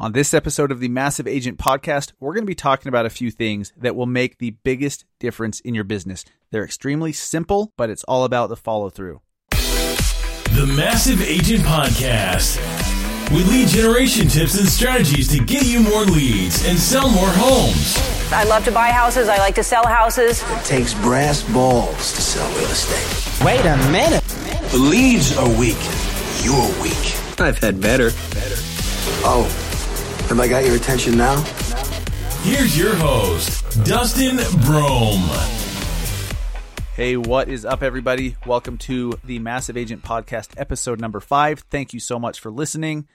On this episode of the Massive Agent Podcast, we're going to be talking about a few things that will make the biggest difference in your business. They're extremely simple, but it's all about the follow through. The Massive Agent Podcast with lead generation tips and strategies to get you more leads and sell more homes. I love to buy houses. I like to sell houses. It takes brass balls to sell real estate. Wait a minute. The leads are weak. You're weak. I've had better. Oh, have I got your attention now? Here's your host, Dustin Brohm. Hey, what is up, everybody? Welcome to the Massive Agent Podcast, episode number five. Thank you so much for listening.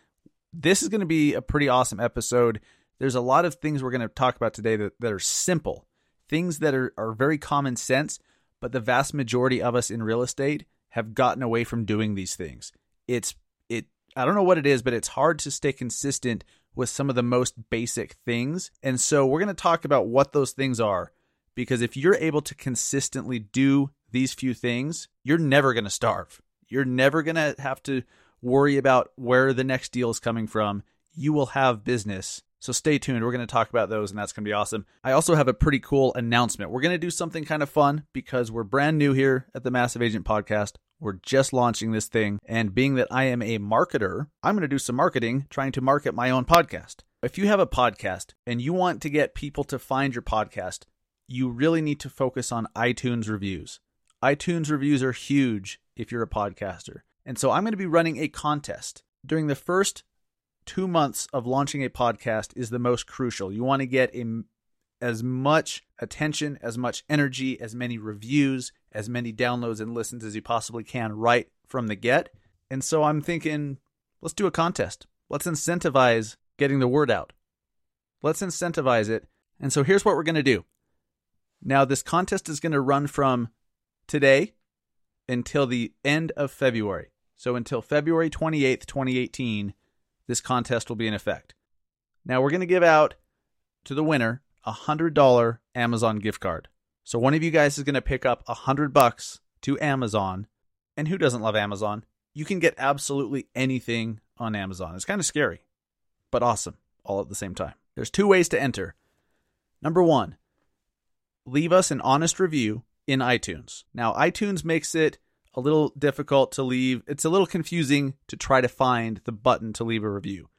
This is going to be a pretty awesome episode. There's a lot of things we're going to talk about today that, that are simple, things that are, are very common sense, but the vast majority of us in real estate have gotten away from doing these things. It's it I don't know what it is, but it's hard to stay consistent with some of the most basic things. And so we're going to talk about what those things are because if you're able to consistently do these few things, you're never going to starve. You're never going to have to worry about where the next deal is coming from. You will have business. So stay tuned. We're going to talk about those, and that's going to be awesome. I also have a pretty cool announcement. We're going to do something kind of fun because we're brand new here at the Massive Agent Podcast. We're just launching this thing. And being that I am a marketer, I'm going to do some marketing trying to market my own podcast. If you have a podcast and you want to get people to find your podcast, you really need to focus on iTunes reviews. iTunes reviews are huge if you're a podcaster. And so I'm going to be running a contest. During the first two months of launching a podcast is the most crucial. You want to get a, as much attention, as much energy, as many reviews, as many downloads and listens as you possibly can right from the get. And so I'm thinking, let's do a contest. Let's incentivize getting the word out. Let's incentivize it. And so here's what we're going to do. Now, this contest is going to run from today until the end of February. So until February 28th, 2018, this contest will be in effect. Now, we're going to give out to the winner a $100 Amazon gift card. So one of you guys is going to pick up a 100 bucks to Amazon. And who doesn't love Amazon? You can get absolutely anything on Amazon. It's kind of scary, but awesome all at the same time. There's two ways to enter. Number 1, leave us an honest review in iTunes. Now, iTunes makes it a little difficult to leave. It's a little confusing to try to find the button to leave a review.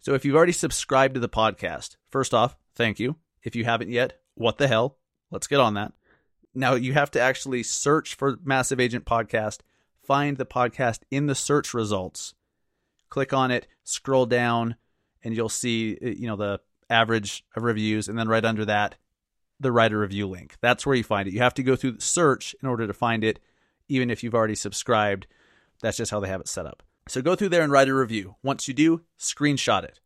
So if you've already subscribed to the podcast, first off, thank you. If you haven't yet, what the hell? Let's get on that. Now you have to actually search for Massive Agent Podcast, find the podcast in the search results, click on it, scroll down, and you'll see uh, you know the average of reviews, and then right under that, the writer review link. That's where you find it. You have to go through the search in order to find it, even if you've already subscribed. That's just how they have it set up. So go through there and write a review. Once you do, screenshot it.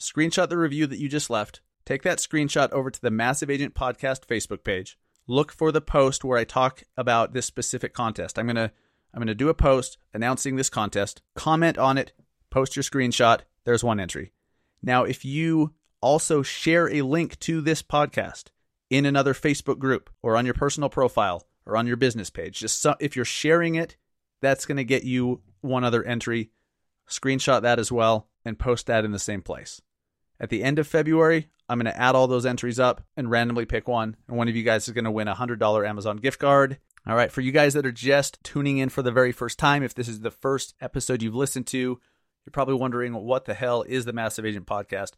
Screenshot the review that you just left. Take that screenshot over to the Massive Agent Podcast Facebook page. Look for the post where I talk about this specific contest. I'm going to I'm going to do a post announcing this contest. Comment on it, post your screenshot. There's one entry. Now, if you also share a link to this podcast in another Facebook group or on your personal profile or on your business page, just so, if you're sharing it, that's going to get you one other entry. Screenshot that as well and post that in the same place. At the end of February, I'm going to add all those entries up and randomly pick one. And one of you guys is going to win a $100 Amazon gift card. All right, for you guys that are just tuning in for the very first time, if this is the first episode you've listened to, you're probably wondering what the hell is the Massive Agent Podcast.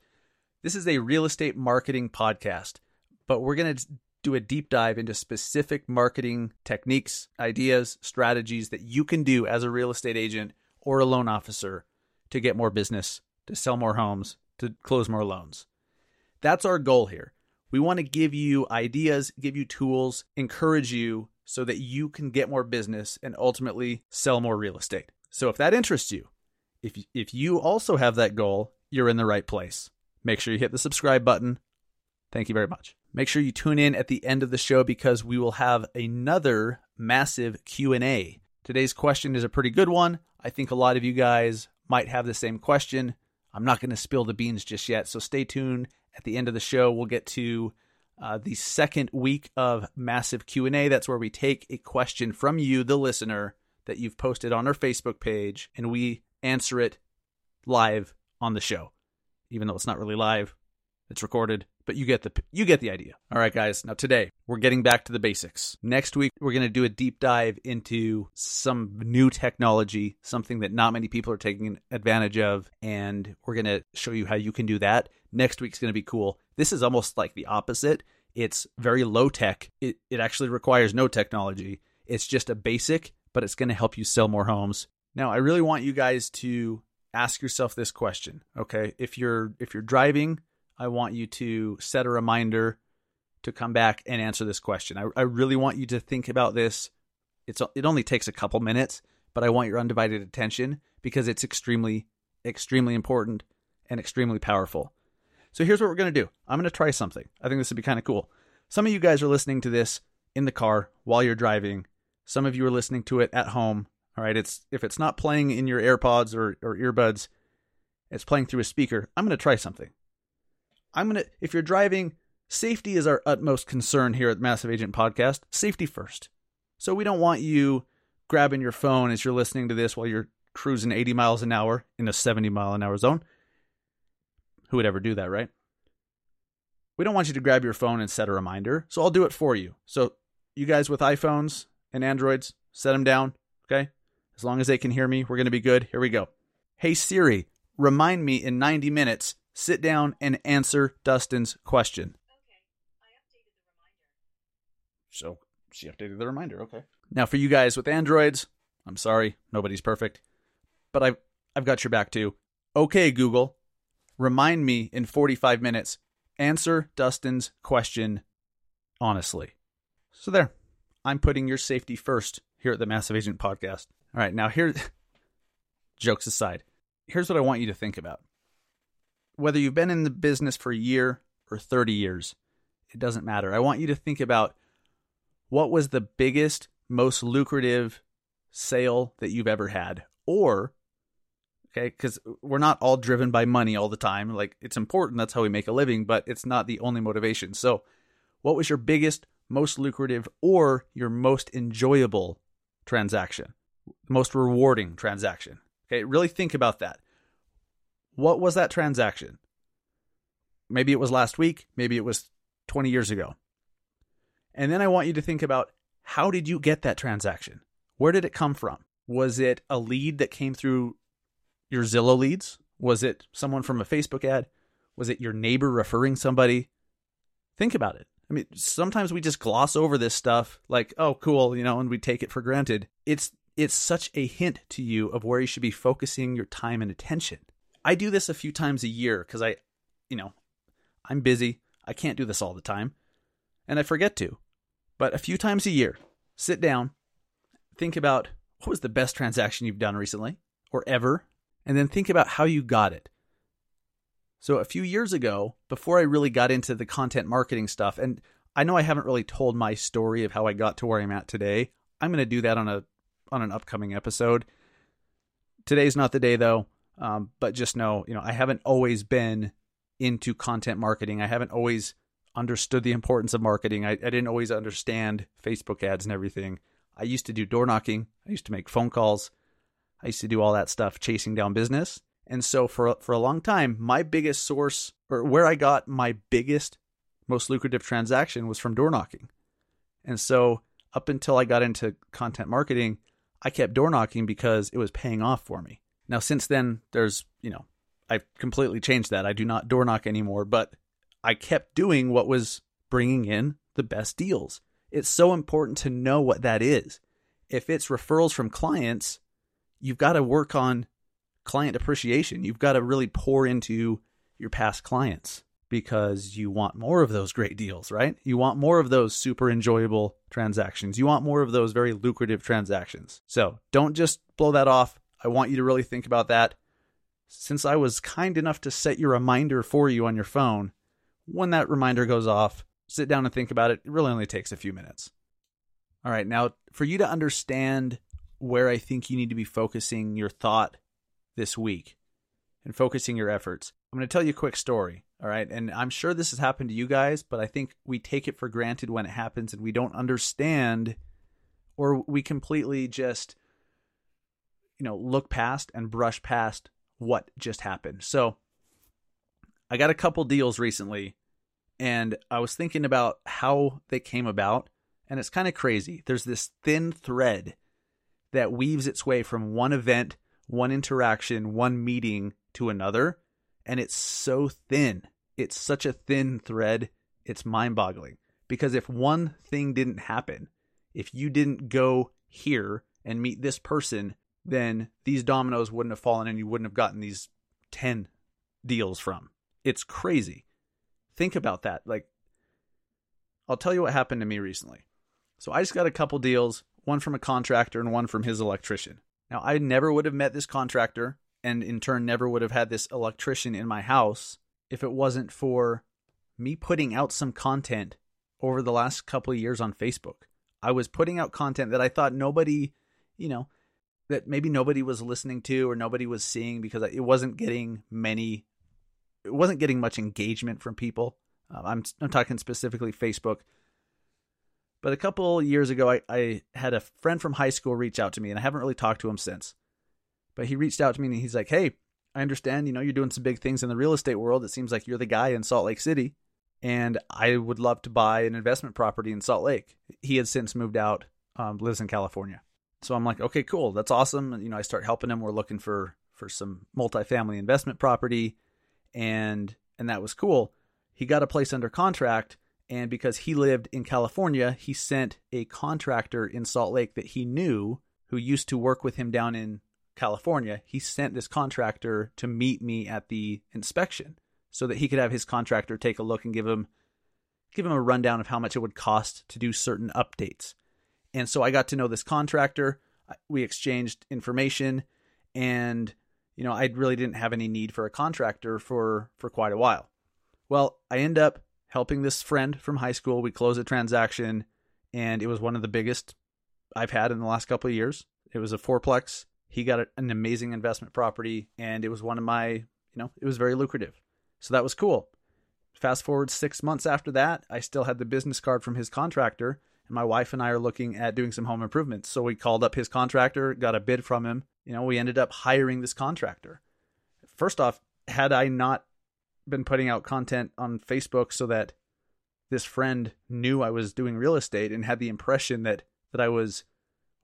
This is a real estate marketing podcast, but we're going to do a deep dive into specific marketing techniques, ideas, strategies that you can do as a real estate agent or a loan officer to get more business, to sell more homes, to close more loans. That's our goal here. We want to give you ideas, give you tools, encourage you so that you can get more business and ultimately sell more real estate. So if that interests you, if if you also have that goal, you're in the right place. Make sure you hit the subscribe button. Thank you very much. Make sure you tune in at the end of the show because we will have another massive Q&A. Today's question is a pretty good one. I think a lot of you guys might have the same question. I'm not going to spill the beans just yet, so stay tuned. At the end of the show, we'll get to uh, the second week of massive Q&A. That's where we take a question from you, the listener, that you've posted on our Facebook page, and we answer it live on the show. even though it's not really live. It's recorded, but you get the you get the idea. All right, guys. Now today we're getting back to the basics. Next week we're going to do a deep dive into some new technology, something that not many people are taking advantage of, and we're going to show you how you can do that. Next week's going to be cool. This is almost like the opposite. It's very low tech. It it actually requires no technology. It's just a basic, but it's going to help you sell more homes. Now, I really want you guys to ask yourself this question, okay? If you're if you're driving I want you to set a reminder to come back and answer this question. I, I really want you to think about this. It's it only takes a couple minutes, but I want your undivided attention because it's extremely extremely important and extremely powerful. So here's what we're to do. I'm to try something. I think this would be kind of cool. Some of you guys are listening to this in the car while you're driving. Some of you are listening to it at home. All right, it's if it's not playing in your AirPods or, or earbuds, it's playing through a speaker. I'm to try something. I'm going to, if you're driving, safety is our utmost concern here at Massive Agent Podcast. Safety first. So we don't want you grabbing your phone as you're listening to this while you're cruising 80 miles an hour in a 70 mile an hour zone. Who would ever do that, right? We don't want you to grab your phone and set a reminder. So I'll do it for you. So you guys with iPhones and Androids, set them down, okay? As long as they can hear me, we're going to be good. Here we go. Hey Siri, remind me in 90 minutes sit down and answer Dustin's question. Okay. I updated the reminder. So she updated the reminder. Okay. Now for you guys with Androids, I'm sorry, nobody's perfect, but I've I've got your back too. Okay, Google, remind me in 45 minutes. Answer Dustin's question honestly. So there, I'm putting your safety first here at the Massive Agent Podcast. All right, now here, jokes aside, here's what I want you to think about whether you've been in the business for a year or 30 years, it doesn't matter. I want you to think about what was the biggest, most lucrative sale that you've ever had. Or, okay, because we're not all driven by money all the time. Like, it's important, that's how we make a living, but it's not the only motivation. So, what was your biggest, most lucrative, or your most enjoyable transaction? Most rewarding transaction? Okay, really think about that. What was that transaction? Maybe it was last week, maybe it was 20 years ago. And then I want you to think about how did you get that transaction? Where did it come from? Was it a lead that came through your Zillow leads? Was it someone from a Facebook ad? Was it your neighbor referring somebody? Think about it. I mean, sometimes we just gloss over this stuff like, "Oh, cool," you know, and we take it for granted. It's it's such a hint to you of where you should be focusing your time and attention. I do this a few times a year because I, you know, I'm busy. I can't do this all the time. And I forget to. But a few times a year, sit down, think about what was the best transaction you've done recently or ever, and then think about how you got it. So a few years ago, before I really got into the content marketing stuff, and I know I haven't really told my story of how I got to where I'm at today. I'm going to do that on a on an upcoming episode. Today's not the day though. Um, but just know, you know, I haven't always been into content marketing. I haven't always understood the importance of marketing. I, I didn't always understand Facebook ads and everything. I used to do door knocking. I used to make phone calls. I used to do all that stuff, chasing down business. And so for for a long time, my biggest source or where I got my biggest, most lucrative transaction was from door knocking. And so up until I got into content marketing, I kept door knocking because it was paying off for me. Now, since then, there's, you know, I've completely changed that. I do not door knock anymore, but I kept doing what was bringing in the best deals. It's so important to know what that is. If it's referrals from clients, you've got to work on client appreciation. You've got to really pour into your past clients because you want more of those great deals, right? You want more of those super enjoyable transactions. You want more of those very lucrative transactions. So don't just blow that off. I want you to really think about that. Since I was kind enough to set your reminder for you on your phone, when that reminder goes off, sit down and think about it. It really only takes a few minutes. All right, now for you to understand where I think you need to be focusing your thought this week and focusing your efforts, I'm going to tell you a quick story. All right. And I'm sure this has happened to you guys, but I think we take it for granted when it happens and we don't understand or we completely just you know, look past and brush past what just happened. So I got a couple deals recently and I was thinking about how they came about and it's kind of crazy. There's this thin thread that weaves its way from one event, one interaction, one meeting to another and it's so thin. It's such a thin thread. It's mind-boggling because if one thing didn't happen, if you didn't go here and meet this person, then these dominoes wouldn't have fallen and you wouldn't have gotten these 10 deals from. It's crazy. Think about that. Like, I'll tell you what happened to me recently. So I just got a couple deals, one from a contractor and one from his electrician. Now, I never would have met this contractor and in turn never would have had this electrician in my house if it wasn't for me putting out some content over the last couple of years on Facebook. I was putting out content that I thought nobody, you know, that maybe nobody was listening to or nobody was seeing because it wasn't getting many it wasn't getting much engagement from people. Uh, I'm I'm talking specifically Facebook. But a couple years ago, I, I had a friend from high school reach out to me, and I haven't really talked to him since. But he reached out to me and he's like, "Hey, I understand. You know, you're doing some big things in the real estate world. It seems like you're the guy in Salt Lake City, and I would love to buy an investment property in Salt Lake." He had since moved out, um, lives in California. So I'm like, "Okay, cool. That's awesome." And, you know, I start helping him. We're looking for for some multifamily investment property and and that was cool. He got a place under contract and because he lived in California, he sent a contractor in Salt Lake that he knew who used to work with him down in California. He sent this contractor to meet me at the inspection so that he could have his contractor take a look and give him give him a rundown of how much it would cost to do certain updates. And so I got to know this contractor. We exchanged information and you know, I really didn't have any need for a contractor for for quite a while. Well, I end up helping this friend from high school. We close a transaction, and it was one of the biggest I've had in the last couple of years. It was a fourplex. He got an amazing investment property, and it was one of my, you know, it was very lucrative. So that was cool. Fast forward six months after that, I still had the business card from his contractor, and my wife and I are looking at doing some home improvements. So we called up his contractor, got a bid from him, you know, we ended up hiring this contractor. First off, had I not been putting out content on Facebook so that this friend knew I was doing real estate and had the impression that that I was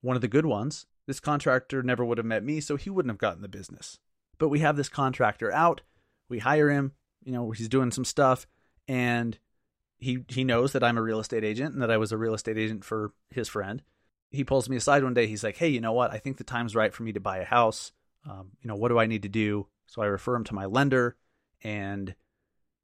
one of the good ones, this contractor never would have met me, so he wouldn't have gotten the business. But we have this contractor out, we hire him, you know, he's doing some stuff and he he knows that I'm a real estate agent and that I was a real estate agent for his friend he pulls me aside one day. He's like, "Hey, you know what? I think the time's right for me to buy a house. Um, you know, what do I need to do?" So I refer him to my lender, and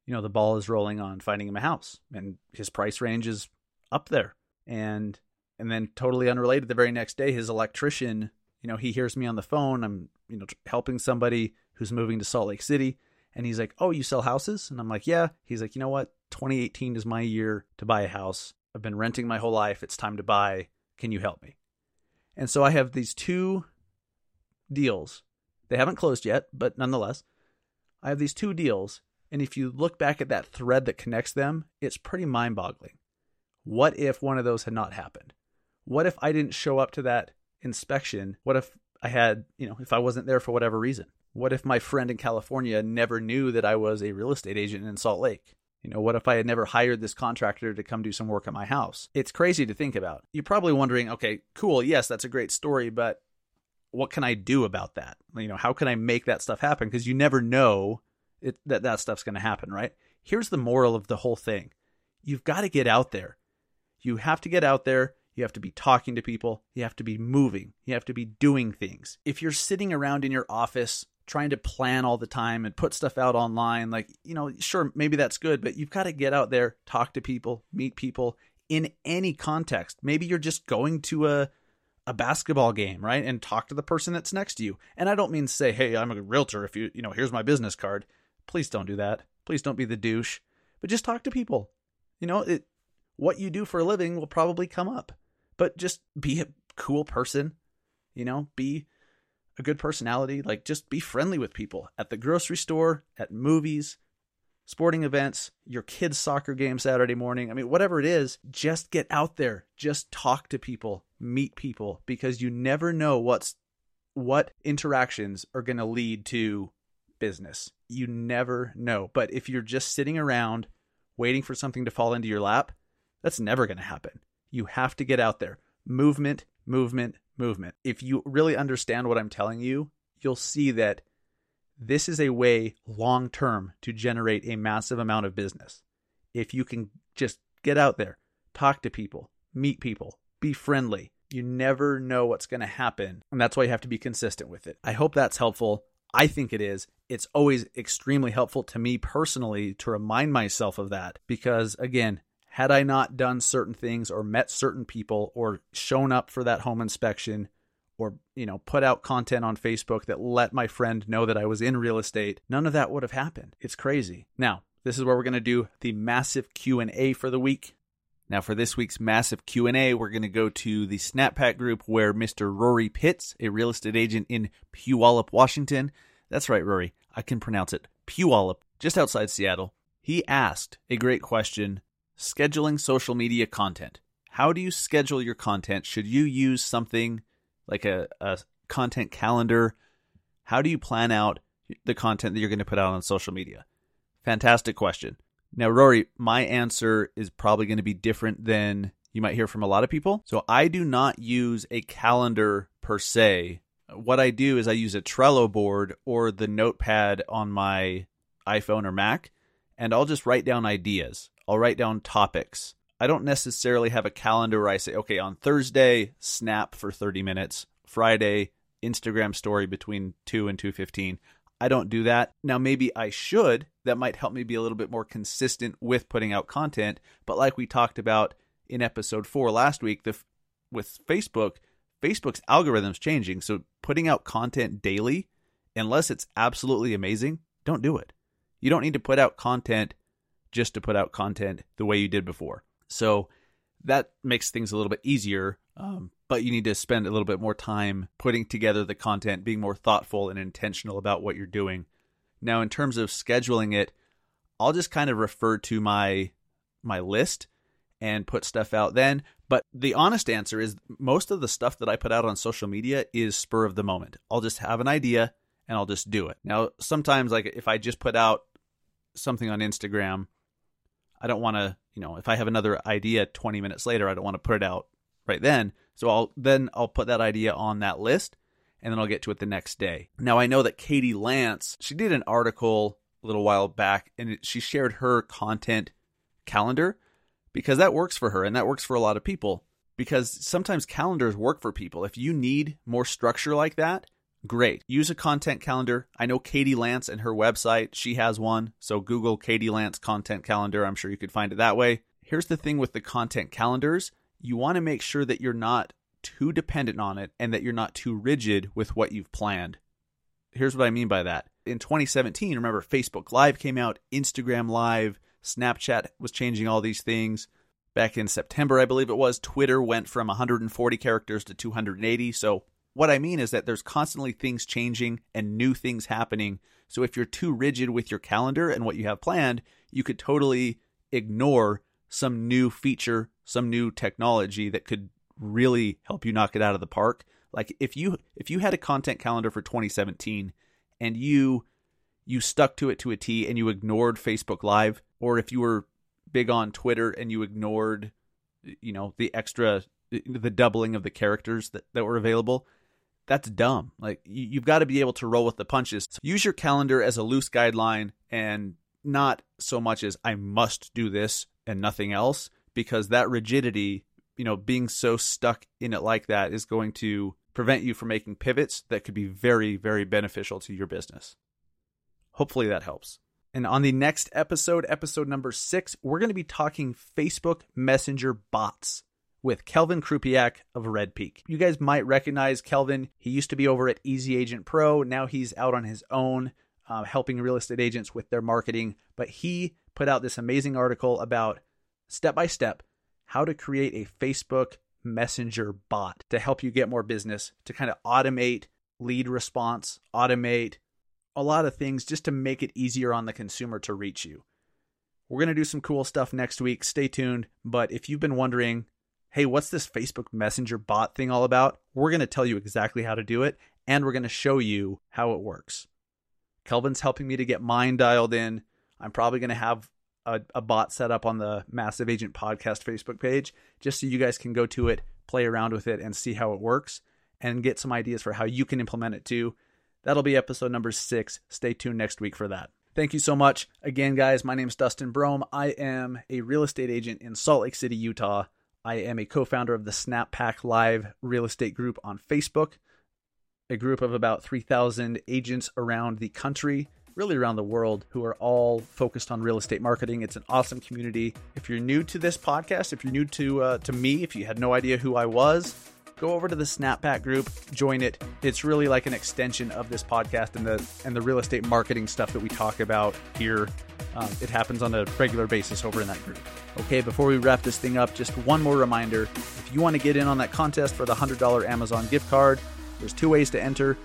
you know, the ball is rolling on finding him a house, and his price range is up there. And and then totally unrelated, the very next day, his electrician, you know, he hears me on the phone. I'm you know helping somebody who's moving to Salt Lake City, and he's like, "Oh, you sell houses?" And I'm like, "Yeah." He's like, "You know what? 2018 is my year to buy a house. I've been renting my whole life. It's time to buy." Can you help me? And so I have these two deals. They haven't closed yet, but nonetheless, I have these two deals. And if you look back at that thread that connects them, it's pretty mind boggling. What if one of those had not happened? What if I didn't show up to that inspection? What if I had, you know, if I wasn't there for whatever reason? What if my friend in California never knew that I was a real estate agent in Salt Lake? You know, what if I had never hired this contractor to come do some work at my house? It's crazy to think about. You're probably wondering, okay, cool, yes, that's a great story, but what can I do about that? You know, how can I make that stuff happen? Because you never know it, that that stuff's going to happen, right? Here's the moral of the whole thing you've got to get out there. You have to get out there. You have to be talking to people. You have to be moving. You have to be doing things. If you're sitting around in your office trying to plan all the time and put stuff out online like you know sure maybe that's good but you've got to get out there talk to people meet people in any context. Maybe you're just going to a a basketball game right and talk to the person that's next to you. And i don't mean say hey i'm a realtor if you you know here's my business card. Please don't do that. Please don't be the douche. But just talk to people. You know it what you do for a living will probably come up. But just be a cool person you know be a good personality, like just be friendly with people at the grocery store, at movies, sporting events, your kids' soccer game Saturday morning. I mean, whatever it is, just get out there, just talk to people, meet people, because you never know what's what interactions are going to lead to business. You never know. But if you're just sitting around waiting for something to fall into your lap, that's never going to happen. You have to get out there. Movement, movement, movement. If you really understand what I'm telling you, you'll see that this is a way long term to generate a massive amount of business. If you can just get out there, talk to people, meet people, be friendly, you never know what's going to happen. And that's why you have to be consistent with it. I hope that's helpful. I think it is. It's always extremely helpful to me personally to remind myself of that because, again, had I not done certain things or met certain people or shown up for that home inspection or, you know, put out content on Facebook that let my friend know that I was in real estate, none of that would have happened. It's crazy. Now, this is where we're going to do the massive Q&A for the week. Now, for this week's massive Q&A, we're going to go to the Snappack group where Mr. Rory Pitts, a real estate agent in Puyallup, Washington, that's right, Rory, I can pronounce it, Puyallup, just outside Seattle, he asked a great question, scheduling social media content. How do you schedule your content? Should you use something like a, a content calendar? How do you plan out the content that you're going to put out on social media? Fantastic question. Now, Rory, my answer is probably going to be different than you might hear from a lot of people. So, I do not use a calendar per se. What I do is I use a Trello board or the notepad on my iPhone or Mac, and I'll just write down ideas. I'll write down topics. I don't necessarily have a calendar where I say, okay, on Thursday, snap for 30 minutes, Friday, Instagram story between 2 and 2:15. I don't do that. Now, maybe I should. That might help me be a little bit more consistent with putting out content. But like we talked about in episode four last week, the with Facebook, Facebook's algorithm's changing. So putting out content daily, unless it's absolutely amazing, don't do it. You don't need to put out content just to put out content the way you did before. So that makes things a little bit easier. Um, but you need to spend a little bit more time putting together the content, being more thoughtful and intentional about what you're doing. Now, in terms of scheduling it, I'll just kind of refer to my my list and put stuff out then. But the honest answer is most of the stuff that I put out on social media is spur of the moment. I'll just have an idea and I'll just do it. Now, sometimes like if I just put out something on Instagram, I don't want to, you know, if I have another idea 20 minutes later, I don't want to put it out right then. So I'll then I'll put that idea on that list and then I'll get to it the next day. Now I know that Katie Lance, she did an article a little while back and she shared her content calendar because that works for her and that works for a lot of people because sometimes calendars work for people. If you need more structure like that, great. Use a content calendar. I know Katie Lance and her website, she has one. So Google Katie Lance content calendar. I'm sure you could find it that way. Here's the thing with the content calendars you want to make sure that you're not too dependent on it and that you're not too rigid with what you've planned. Here's what I mean by that. In 2017, remember Facebook Live came out, Instagram Live, Snapchat was changing all these things. Back in September, I believe it was, Twitter went from 140 characters to 280. So, what I mean is that there's constantly things changing and new things happening. So, if you're too rigid with your calendar and what you have planned, you could totally ignore some new feature, some new technology that could really help you knock it out of the park. Like if you if you had a content calendar for 2017 and you you stuck to it to a T and you ignored Facebook Live or if you were big on Twitter and you ignored you know the extra the doubling of the characters that, that were available that's dumb like you, you've got to be able to roll with the punches so use your calendar as a loose guideline and not so much as i must do this and nothing else because that rigidity, you know, being so stuck in it like that is going to prevent you from making pivots that could be very, very beneficial to your business. Hopefully that helps. And on the next episode, episode number six, we're going to be talking Facebook Messenger bots with Kelvin Krupiak of Red Peak. You guys might recognize Kelvin. He used to be over at Easy Agent Pro. Now he's out on his own, uh, helping real estate agents with their marketing. But he put out this amazing article about step by step how to create a Facebook Messenger bot to help you get more business, to kind of automate lead response, automate a lot of things just to make it easier on the consumer to reach you. We're going to do some cool stuff next week. Stay tuned. But if you've been wondering, hey, what's this Facebook Messenger bot thing all about? We're going to tell you exactly how to do it and we're going to show you how it works. Kelvin's helping me to get mine dialed in. I'm probably going to have a, a bot set up on the Massive Agent Podcast Facebook page just so you guys can go to it, play around with it, and see how it works and get some ideas for how you can implement it too. That'll be episode number six. Stay tuned next week for that. Thank you so much. Again, guys, my name is Dustin Brohm. I am a real estate agent in Salt Lake City, Utah. I am a co founder of the Snap Pack Live real estate group on Facebook, a group of about 3,000 agents around the country, really around the world, who are all focused on real estate marketing. It's an awesome community. If you're new to this podcast, if you're new to, uh, to me, if you had no idea who I was, go over to the Snap Pack group, join it. It's really like an extension of this podcast and the and the real estate marketing stuff that we talk about here. Um, it happens on a regular basis over in that group. Okay, before we wrap this thing up, just one more reminder: if you want to get in on that contest for the hundred dollar Amazon gift card, there's two ways to enter.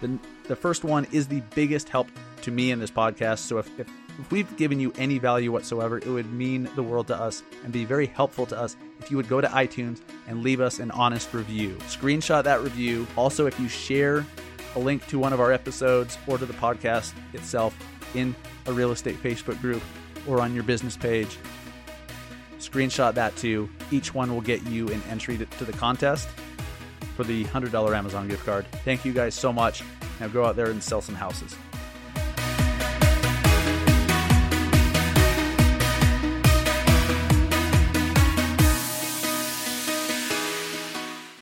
The, the first one is the biggest help to me in this podcast. So if, if, if we've given you any value whatsoever, it would mean the world to us and be very helpful to us if you would go to iTunes and leave us an honest review. Screenshot that review. Also, if you share a link to one of our episodes or to the podcast itself in a real estate Facebook group or on your business page, screenshot that too. Each one will get you an entry to, to the contest for the $100 Amazon gift card. Thank you guys so much. Now go out there and sell some houses.